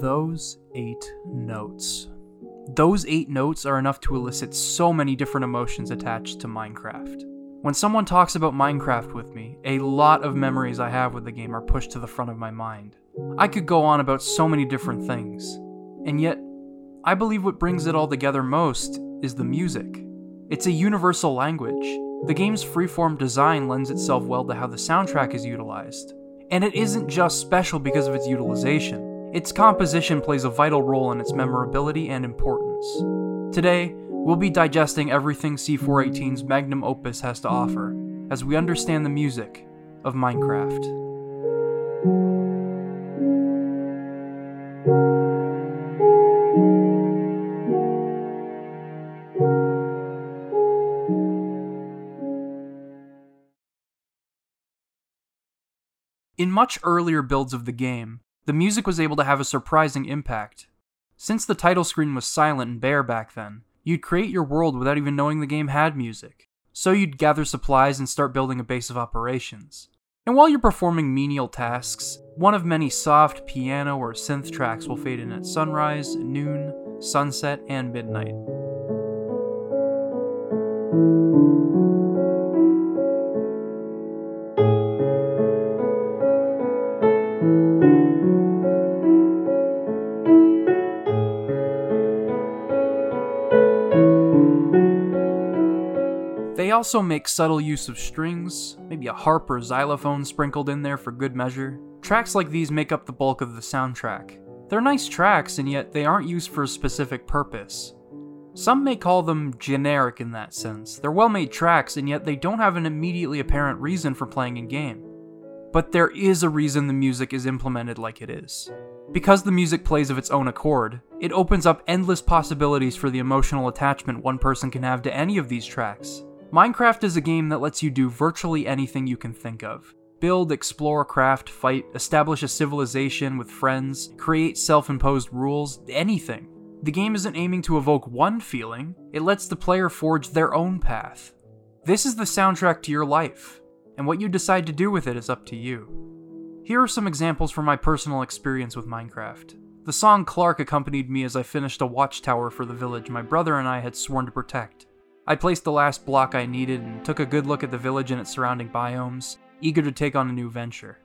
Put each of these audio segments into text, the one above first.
Those eight notes. Those eight notes are enough to elicit so many different emotions attached to Minecraft. When someone talks about Minecraft with me, a lot of memories I have with the game are pushed to the front of my mind. I could go on about so many different things, and yet, I believe what brings it all together most is the music. It's a universal language. The game's freeform design lends itself well to how the soundtrack is utilized. And it isn't just special because of its utilization, its composition plays a vital role in its memorability and importance. Today, we'll be digesting everything C418's magnum opus has to offer as we understand the music of Minecraft. In much earlier builds of the game, the music was able to have a surprising impact. Since the title screen was silent and bare back then, you'd create your world without even knowing the game had music. So you'd gather supplies and start building a base of operations. And while you're performing menial tasks, one of many soft piano or synth tracks will fade in at sunrise, noon, sunset, and midnight. They also make subtle use of strings, maybe a harp or xylophone sprinkled in there for good measure. Tracks like these make up the bulk of the soundtrack. They're nice tracks, and yet they aren't used for a specific purpose. Some may call them generic in that sense. They're well made tracks, and yet they don't have an immediately apparent reason for playing in game. But there is a reason the music is implemented like it is. Because the music plays of its own accord, it opens up endless possibilities for the emotional attachment one person can have to any of these tracks. Minecraft is a game that lets you do virtually anything you can think of. Build, explore, craft, fight, establish a civilization with friends, create self imposed rules, anything. The game isn't aiming to evoke one feeling, it lets the player forge their own path. This is the soundtrack to your life, and what you decide to do with it is up to you. Here are some examples from my personal experience with Minecraft. The song Clark accompanied me as I finished a watchtower for the village my brother and I had sworn to protect. I placed the last block I needed and took a good look at the village and its surrounding biomes, eager to take on a new venture.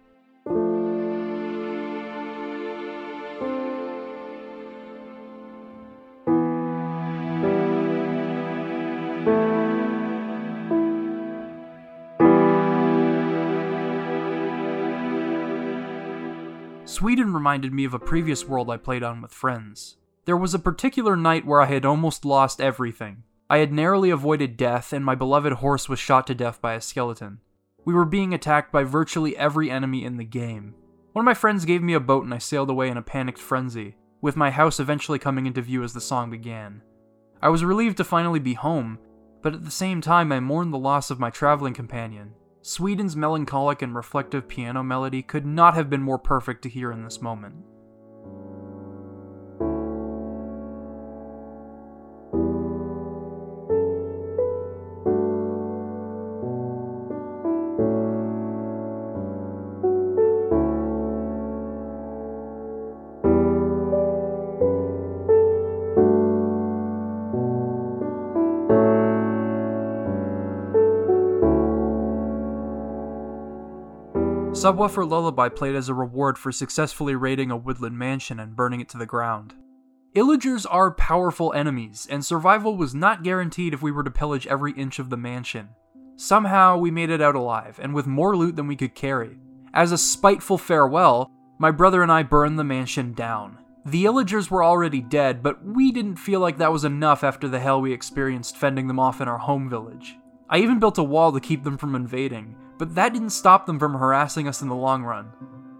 Sweden reminded me of a previous world I played on with friends. There was a particular night where I had almost lost everything, I had narrowly avoided death, and my beloved horse was shot to death by a skeleton. We were being attacked by virtually every enemy in the game. One of my friends gave me a boat and I sailed away in a panicked frenzy, with my house eventually coming into view as the song began. I was relieved to finally be home, but at the same time I mourned the loss of my traveling companion. Sweden's melancholic and reflective piano melody could not have been more perfect to hear in this moment. Subwoofer Lullaby played as a reward for successfully raiding a woodland mansion and burning it to the ground. Illagers are powerful enemies, and survival was not guaranteed if we were to pillage every inch of the mansion. Somehow, we made it out alive, and with more loot than we could carry. As a spiteful farewell, my brother and I burned the mansion down. The Illagers were already dead, but we didn't feel like that was enough after the hell we experienced fending them off in our home village. I even built a wall to keep them from invading, but that didn't stop them from harassing us in the long run.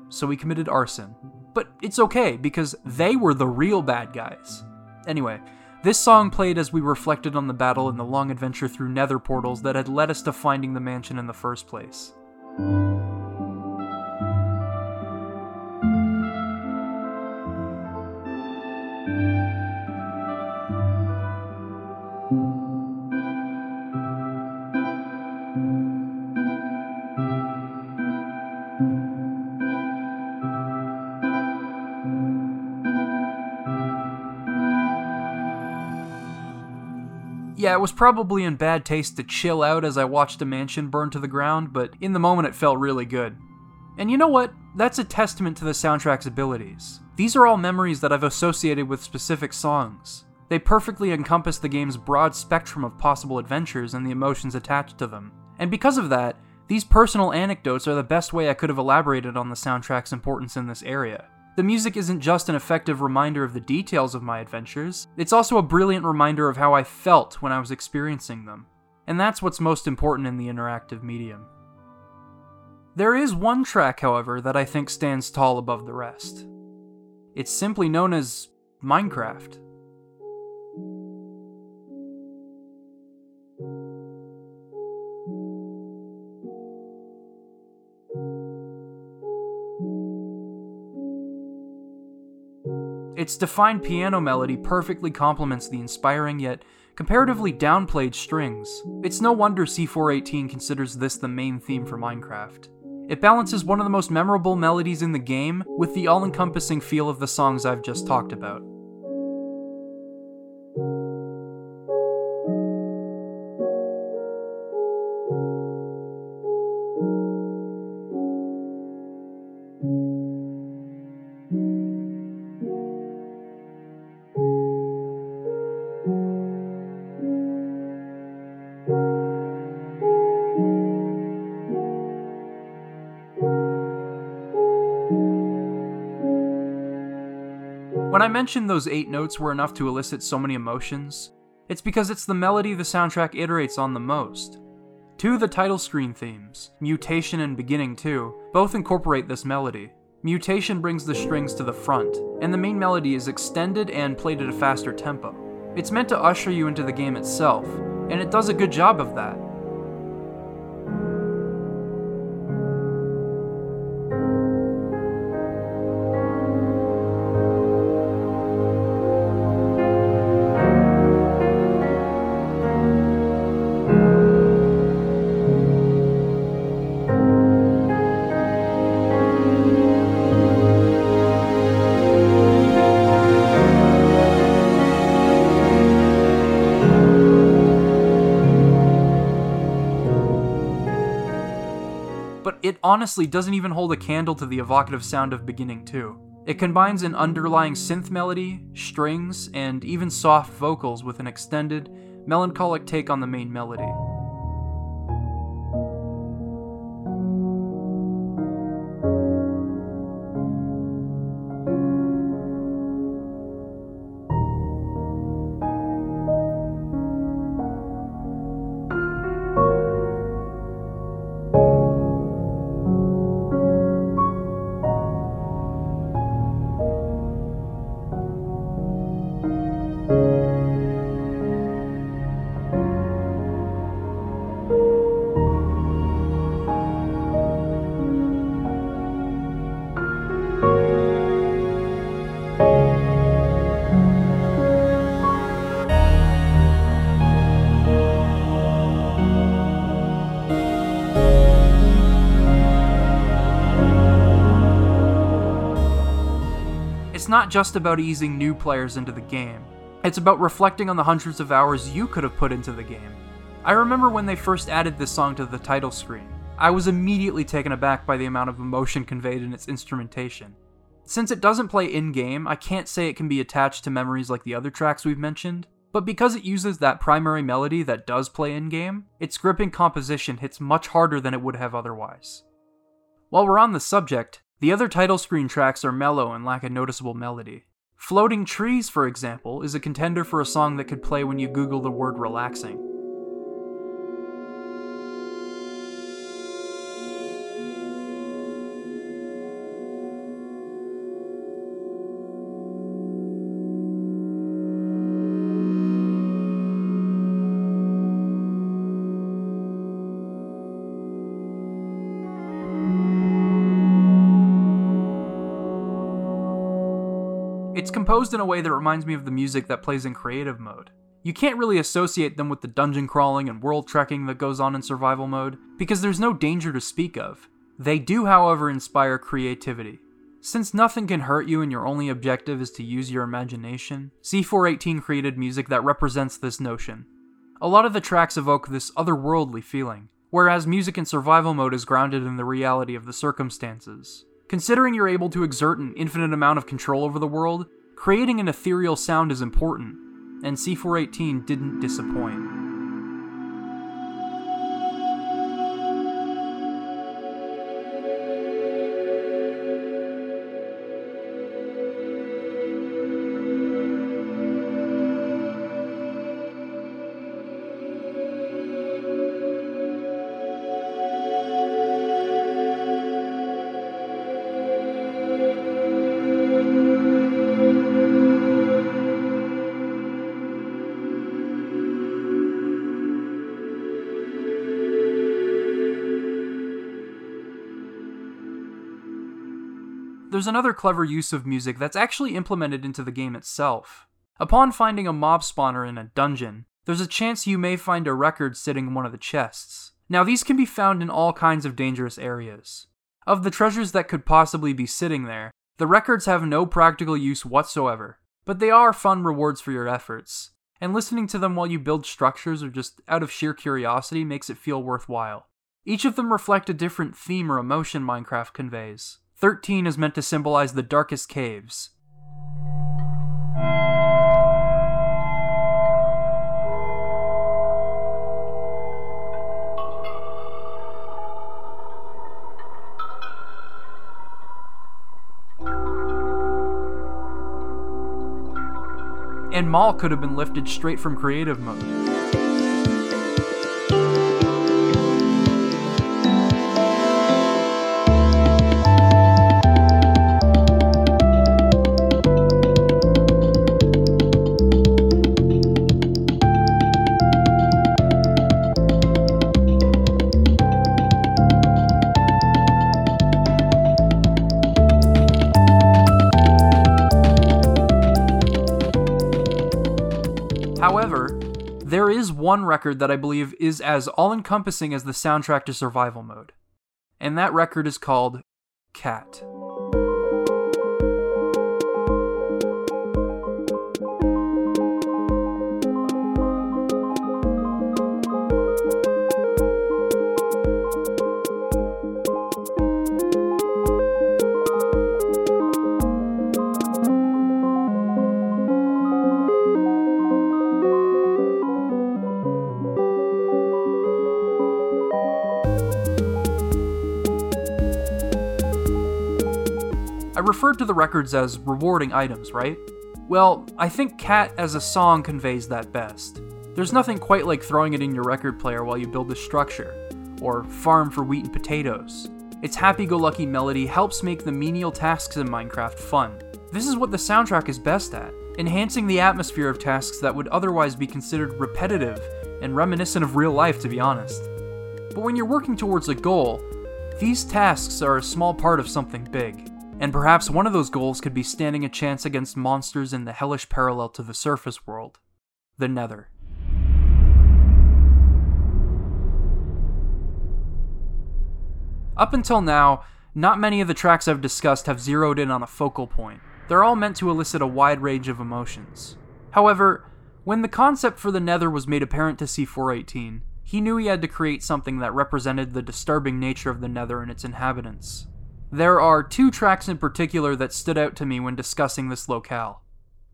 So we committed arson. But it's okay, because they were the real bad guys. Anyway, this song played as we reflected on the battle and the long adventure through nether portals that had led us to finding the mansion in the first place. Yeah, it was probably in bad taste to chill out as I watched a mansion burn to the ground, but in the moment it felt really good. And you know what? That's a testament to the soundtrack's abilities. These are all memories that I've associated with specific songs. They perfectly encompass the game's broad spectrum of possible adventures and the emotions attached to them. And because of that, these personal anecdotes are the best way I could have elaborated on the soundtrack's importance in this area. The music isn't just an effective reminder of the details of my adventures, it's also a brilliant reminder of how I felt when I was experiencing them. And that's what's most important in the interactive medium. There is one track, however, that I think stands tall above the rest. It's simply known as Minecraft. Its defined piano melody perfectly complements the inspiring yet comparatively downplayed strings. It's no wonder C418 considers this the main theme for Minecraft. It balances one of the most memorable melodies in the game with the all encompassing feel of the songs I've just talked about. When I mentioned those eight notes were enough to elicit so many emotions, it's because it's the melody the soundtrack iterates on the most. Two of the title screen themes, Mutation and Beginning 2, both incorporate this melody. Mutation brings the strings to the front, and the main melody is extended and played at a faster tempo. It's meant to usher you into the game itself, and it does a good job of that. It honestly doesn't even hold a candle to the evocative sound of Beginning 2. It combines an underlying synth melody, strings, and even soft vocals with an extended, melancholic take on the main melody. Not just about easing new players into the game, it's about reflecting on the hundreds of hours you could have put into the game. I remember when they first added this song to the title screen. I was immediately taken aback by the amount of emotion conveyed in its instrumentation. Since it doesn't play in game, I can't say it can be attached to memories like the other tracks we've mentioned, but because it uses that primary melody that does play in game, its gripping composition hits much harder than it would have otherwise. While we're on the subject, the other title screen tracks are mellow and lack a noticeable melody. Floating Trees, for example, is a contender for a song that could play when you Google the word relaxing. Composed in a way that reminds me of the music that plays in creative mode. You can't really associate them with the dungeon crawling and world trekking that goes on in survival mode, because there's no danger to speak of. They do, however, inspire creativity. Since nothing can hurt you and your only objective is to use your imagination, C418 created music that represents this notion. A lot of the tracks evoke this otherworldly feeling, whereas music in survival mode is grounded in the reality of the circumstances. Considering you're able to exert an infinite amount of control over the world, creating an ethereal sound is important, and C418 didn't disappoint. There's another clever use of music that's actually implemented into the game itself. Upon finding a mob spawner in a dungeon, there's a chance you may find a record sitting in one of the chests. Now, these can be found in all kinds of dangerous areas. Of the treasures that could possibly be sitting there, the records have no practical use whatsoever, but they are fun rewards for your efforts, and listening to them while you build structures or just out of sheer curiosity makes it feel worthwhile. Each of them reflect a different theme or emotion Minecraft conveys. 13 is meant to symbolize the darkest caves. And Mall could have been lifted straight from creative mode. One record that I believe is as all encompassing as the soundtrack to Survival Mode. And that record is called Cat. Referred to the records as rewarding items, right? Well, I think Cat as a song conveys that best. There's nothing quite like throwing it in your record player while you build a structure, or farm for wheat and potatoes. Its happy go lucky melody helps make the menial tasks in Minecraft fun. This is what the soundtrack is best at, enhancing the atmosphere of tasks that would otherwise be considered repetitive and reminiscent of real life, to be honest. But when you're working towards a goal, these tasks are a small part of something big. And perhaps one of those goals could be standing a chance against monsters in the hellish parallel to the surface world the Nether. Up until now, not many of the tracks I've discussed have zeroed in on a focal point. They're all meant to elicit a wide range of emotions. However, when the concept for the Nether was made apparent to C418, he knew he had to create something that represented the disturbing nature of the Nether and its inhabitants. There are two tracks in particular that stood out to me when discussing this locale.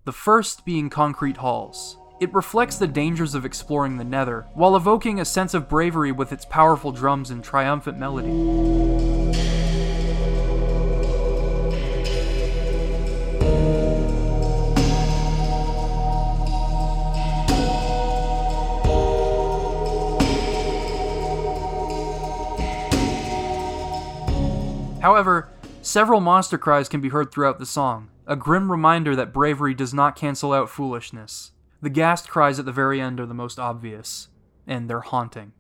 The first being Concrete Halls. It reflects the dangers of exploring the Nether, while evoking a sense of bravery with its powerful drums and triumphant melody. However, several monster cries can be heard throughout the song, a grim reminder that bravery does not cancel out foolishness. The ghast cries at the very end are the most obvious, and they're haunting.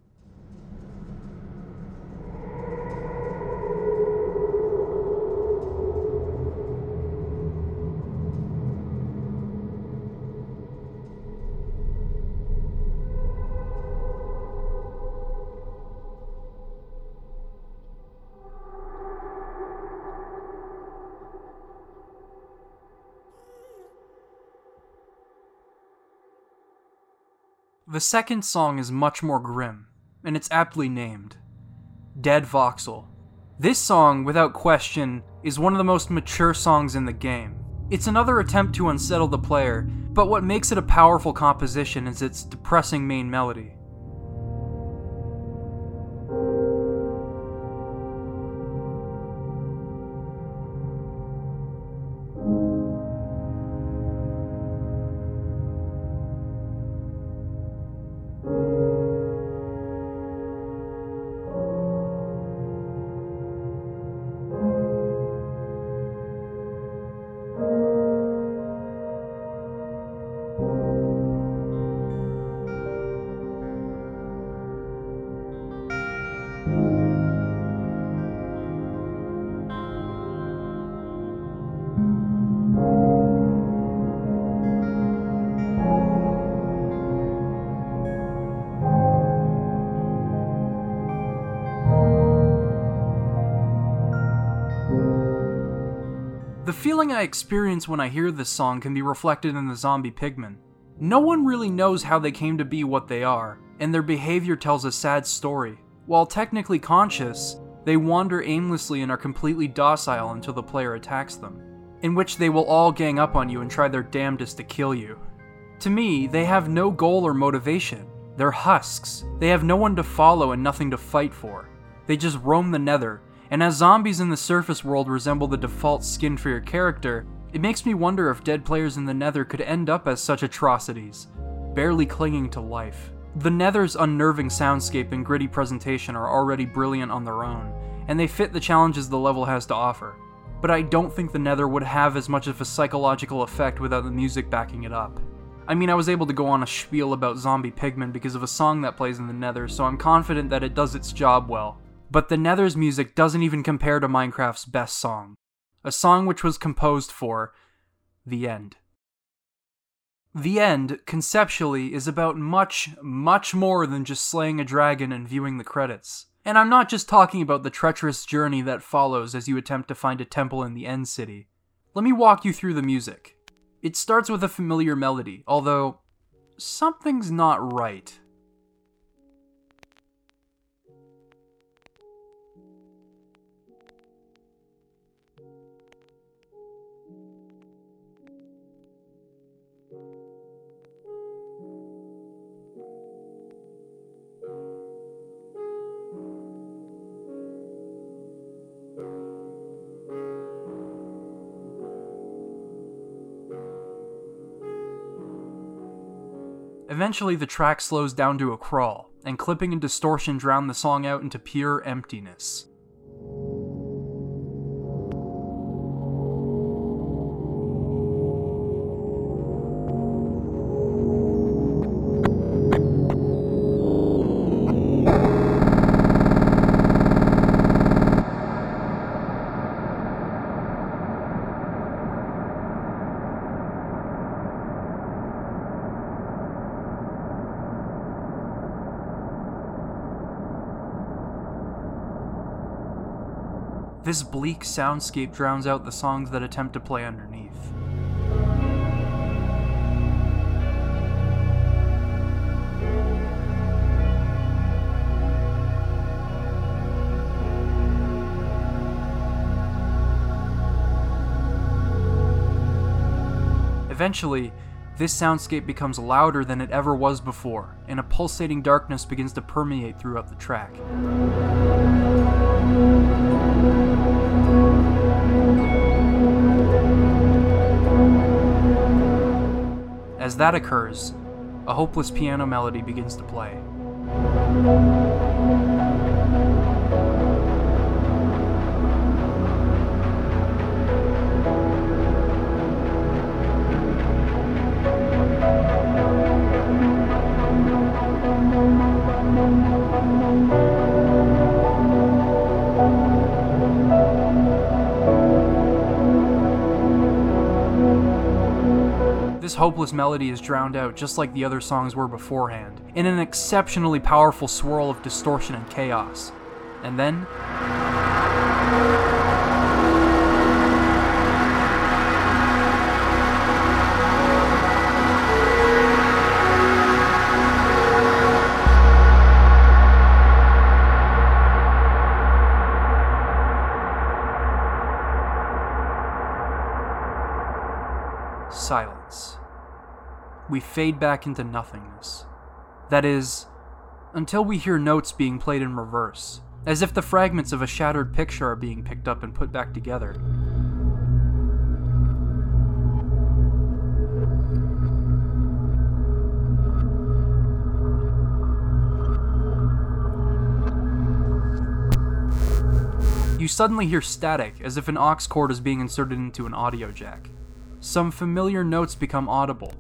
The second song is much more grim, and it's aptly named Dead Voxel. This song, without question, is one of the most mature songs in the game. It's another attempt to unsettle the player, but what makes it a powerful composition is its depressing main melody. Feeling I experience when I hear this song can be reflected in the zombie pigmen. No one really knows how they came to be what they are, and their behavior tells a sad story. While technically conscious, they wander aimlessly and are completely docile until the player attacks them, in which they will all gang up on you and try their damnedest to kill you. To me, they have no goal or motivation. They're husks. They have no one to follow and nothing to fight for. They just roam the nether, and as zombies in the surface world resemble the default skin for your character, it makes me wonder if dead players in the Nether could end up as such atrocities, barely clinging to life. The Nether's unnerving soundscape and gritty presentation are already brilliant on their own, and they fit the challenges the level has to offer. But I don't think the Nether would have as much of a psychological effect without the music backing it up. I mean, I was able to go on a spiel about zombie pigmen because of a song that plays in the Nether, so I'm confident that it does its job well. But the Nether's music doesn't even compare to Minecraft's best song, a song which was composed for The End. The End, conceptually, is about much, much more than just slaying a dragon and viewing the credits. And I'm not just talking about the treacherous journey that follows as you attempt to find a temple in the End City. Let me walk you through the music. It starts with a familiar melody, although something's not right. Eventually, the track slows down to a crawl, and clipping and distortion drown the song out into pure emptiness. This bleak soundscape drowns out the songs that attempt to play underneath. Eventually, this soundscape becomes louder than it ever was before, and a pulsating darkness begins to permeate throughout the track. As that occurs, a hopeless piano melody begins to play. Hopeless melody is drowned out just like the other songs were beforehand, in an exceptionally powerful swirl of distortion and chaos. And then. We fade back into nothingness. That is, until we hear notes being played in reverse, as if the fragments of a shattered picture are being picked up and put back together. You suddenly hear static as if an aux cord is being inserted into an audio jack. Some familiar notes become audible,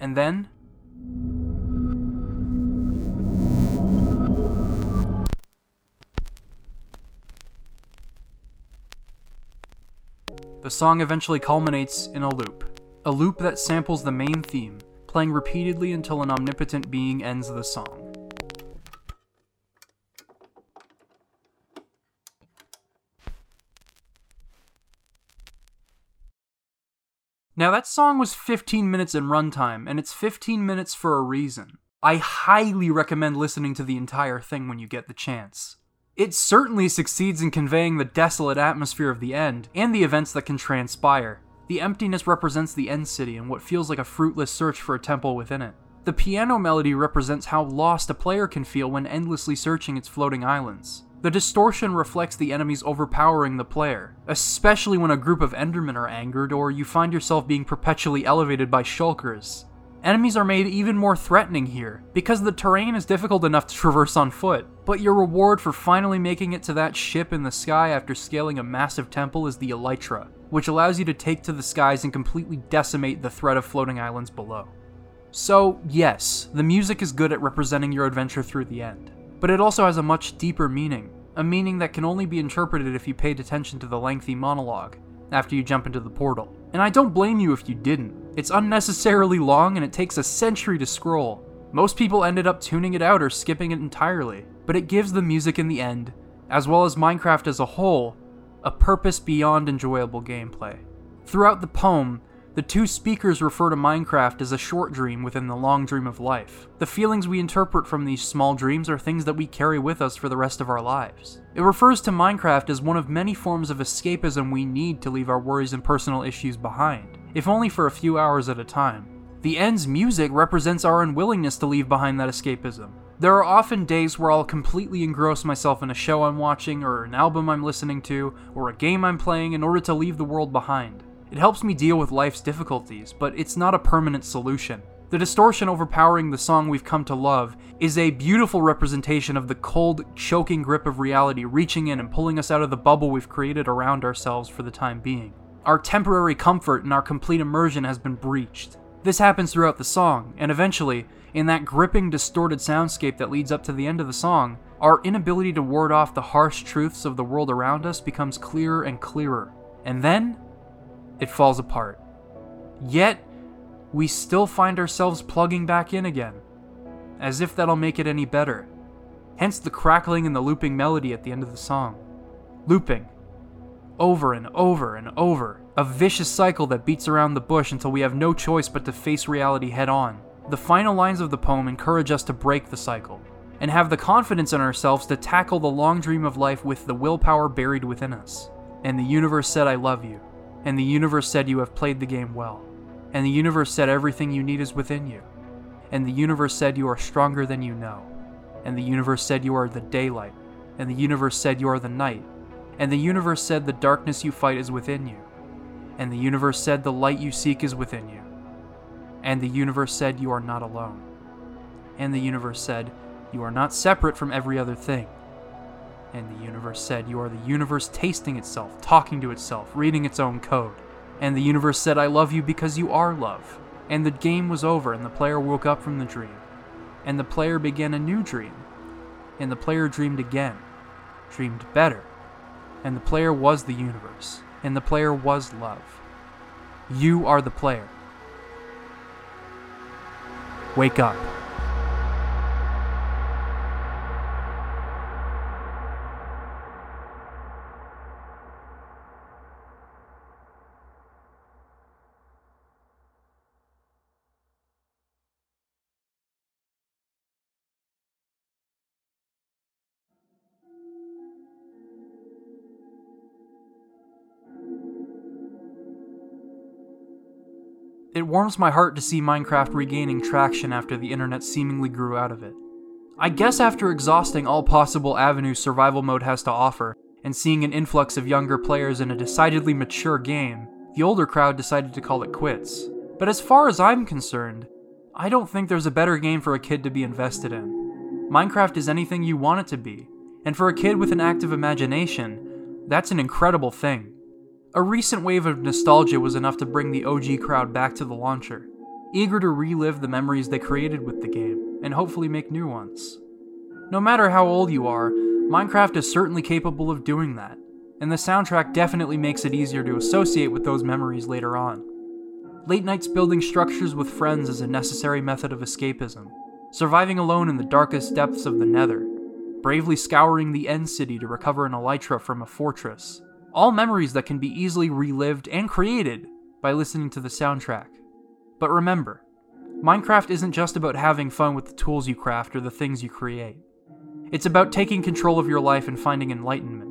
And then. The song eventually culminates in a loop. A loop that samples the main theme, playing repeatedly until an omnipotent being ends the song. Now, that song was 15 minutes in runtime, and it's 15 minutes for a reason. I highly recommend listening to the entire thing when you get the chance. It certainly succeeds in conveying the desolate atmosphere of the end and the events that can transpire. The emptiness represents the end city and what feels like a fruitless search for a temple within it. The piano melody represents how lost a player can feel when endlessly searching its floating islands. The distortion reflects the enemies overpowering the player, especially when a group of Endermen are angered or you find yourself being perpetually elevated by shulkers. Enemies are made even more threatening here, because the terrain is difficult enough to traverse on foot, but your reward for finally making it to that ship in the sky after scaling a massive temple is the Elytra, which allows you to take to the skies and completely decimate the threat of floating islands below. So, yes, the music is good at representing your adventure through the end but it also has a much deeper meaning, a meaning that can only be interpreted if you paid attention to the lengthy monologue after you jump into the portal. And I don't blame you if you didn't. It's unnecessarily long and it takes a century to scroll. Most people ended up tuning it out or skipping it entirely, but it gives the music in the end, as well as Minecraft as a whole, a purpose beyond enjoyable gameplay. Throughout the poem, the two speakers refer to Minecraft as a short dream within the long dream of life. The feelings we interpret from these small dreams are things that we carry with us for the rest of our lives. It refers to Minecraft as one of many forms of escapism we need to leave our worries and personal issues behind, if only for a few hours at a time. The end's music represents our unwillingness to leave behind that escapism. There are often days where I'll completely engross myself in a show I'm watching, or an album I'm listening to, or a game I'm playing in order to leave the world behind. It helps me deal with life's difficulties, but it's not a permanent solution. The distortion overpowering the song we've come to love is a beautiful representation of the cold, choking grip of reality reaching in and pulling us out of the bubble we've created around ourselves for the time being. Our temporary comfort and our complete immersion has been breached. This happens throughout the song, and eventually, in that gripping, distorted soundscape that leads up to the end of the song, our inability to ward off the harsh truths of the world around us becomes clearer and clearer. And then, it falls apart. Yet, we still find ourselves plugging back in again, as if that'll make it any better. Hence the crackling and the looping melody at the end of the song. Looping. Over and over and over. A vicious cycle that beats around the bush until we have no choice but to face reality head on. The final lines of the poem encourage us to break the cycle, and have the confidence in ourselves to tackle the long dream of life with the willpower buried within us. And the universe said, I love you. And the universe said you have played the game well. And the universe said everything you need is within you. And the universe said you are stronger than you know. And the universe said you are the daylight. And the universe said you are the night. And the universe said the darkness you fight is within you. And the universe said the light you seek is within you. And the universe said you are not alone. And the universe said you are not separate from every other thing. And the universe said, You are the universe tasting itself, talking to itself, reading its own code. And the universe said, I love you because you are love. And the game was over, and the player woke up from the dream. And the player began a new dream. And the player dreamed again, dreamed better. And the player was the universe. And the player was love. You are the player. Wake up. It warms my heart to see Minecraft regaining traction after the internet seemingly grew out of it. I guess after exhausting all possible avenues survival mode has to offer, and seeing an influx of younger players in a decidedly mature game, the older crowd decided to call it quits. But as far as I'm concerned, I don't think there's a better game for a kid to be invested in. Minecraft is anything you want it to be, and for a kid with an active imagination, that's an incredible thing. A recent wave of nostalgia was enough to bring the OG crowd back to the launcher, eager to relive the memories they created with the game, and hopefully make new ones. No matter how old you are, Minecraft is certainly capable of doing that, and the soundtrack definitely makes it easier to associate with those memories later on. Late nights building structures with friends is a necessary method of escapism, surviving alone in the darkest depths of the nether, bravely scouring the End City to recover an elytra from a fortress, all memories that can be easily relived and created by listening to the soundtrack. But remember, Minecraft isn't just about having fun with the tools you craft or the things you create. It's about taking control of your life and finding enlightenment,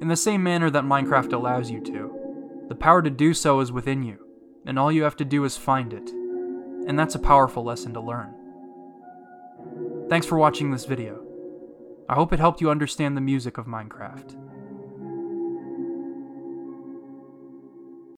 in the same manner that Minecraft allows you to. The power to do so is within you, and all you have to do is find it. And that's a powerful lesson to learn. Thanks for watching this video. I hope it helped you understand the music of Minecraft.